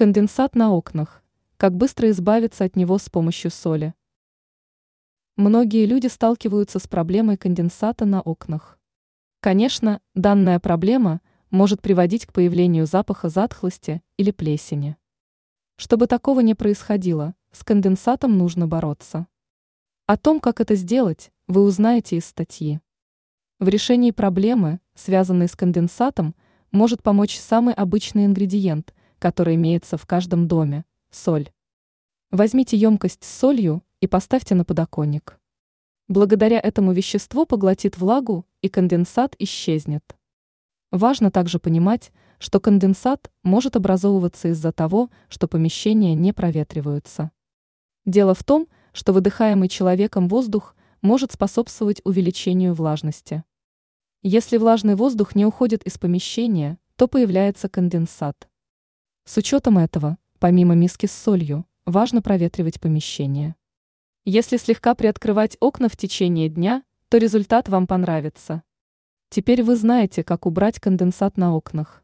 Конденсат на окнах. Как быстро избавиться от него с помощью соли? Многие люди сталкиваются с проблемой конденсата на окнах. Конечно, данная проблема может приводить к появлению запаха затхлости или плесени. Чтобы такого не происходило, с конденсатом нужно бороться. О том, как это сделать, вы узнаете из статьи. В решении проблемы, связанной с конденсатом, может помочь самый обычный ингредиент, который имеется в каждом доме – соль. Возьмите емкость с солью и поставьте на подоконник. Благодаря этому вещество поглотит влагу, и конденсат исчезнет. Важно также понимать, что конденсат может образовываться из-за того, что помещения не проветриваются. Дело в том, что выдыхаемый человеком воздух может способствовать увеличению влажности. Если влажный воздух не уходит из помещения, то появляется конденсат. С учетом этого, помимо миски с солью, важно проветривать помещение. Если слегка приоткрывать окна в течение дня, то результат вам понравится. Теперь вы знаете, как убрать конденсат на окнах.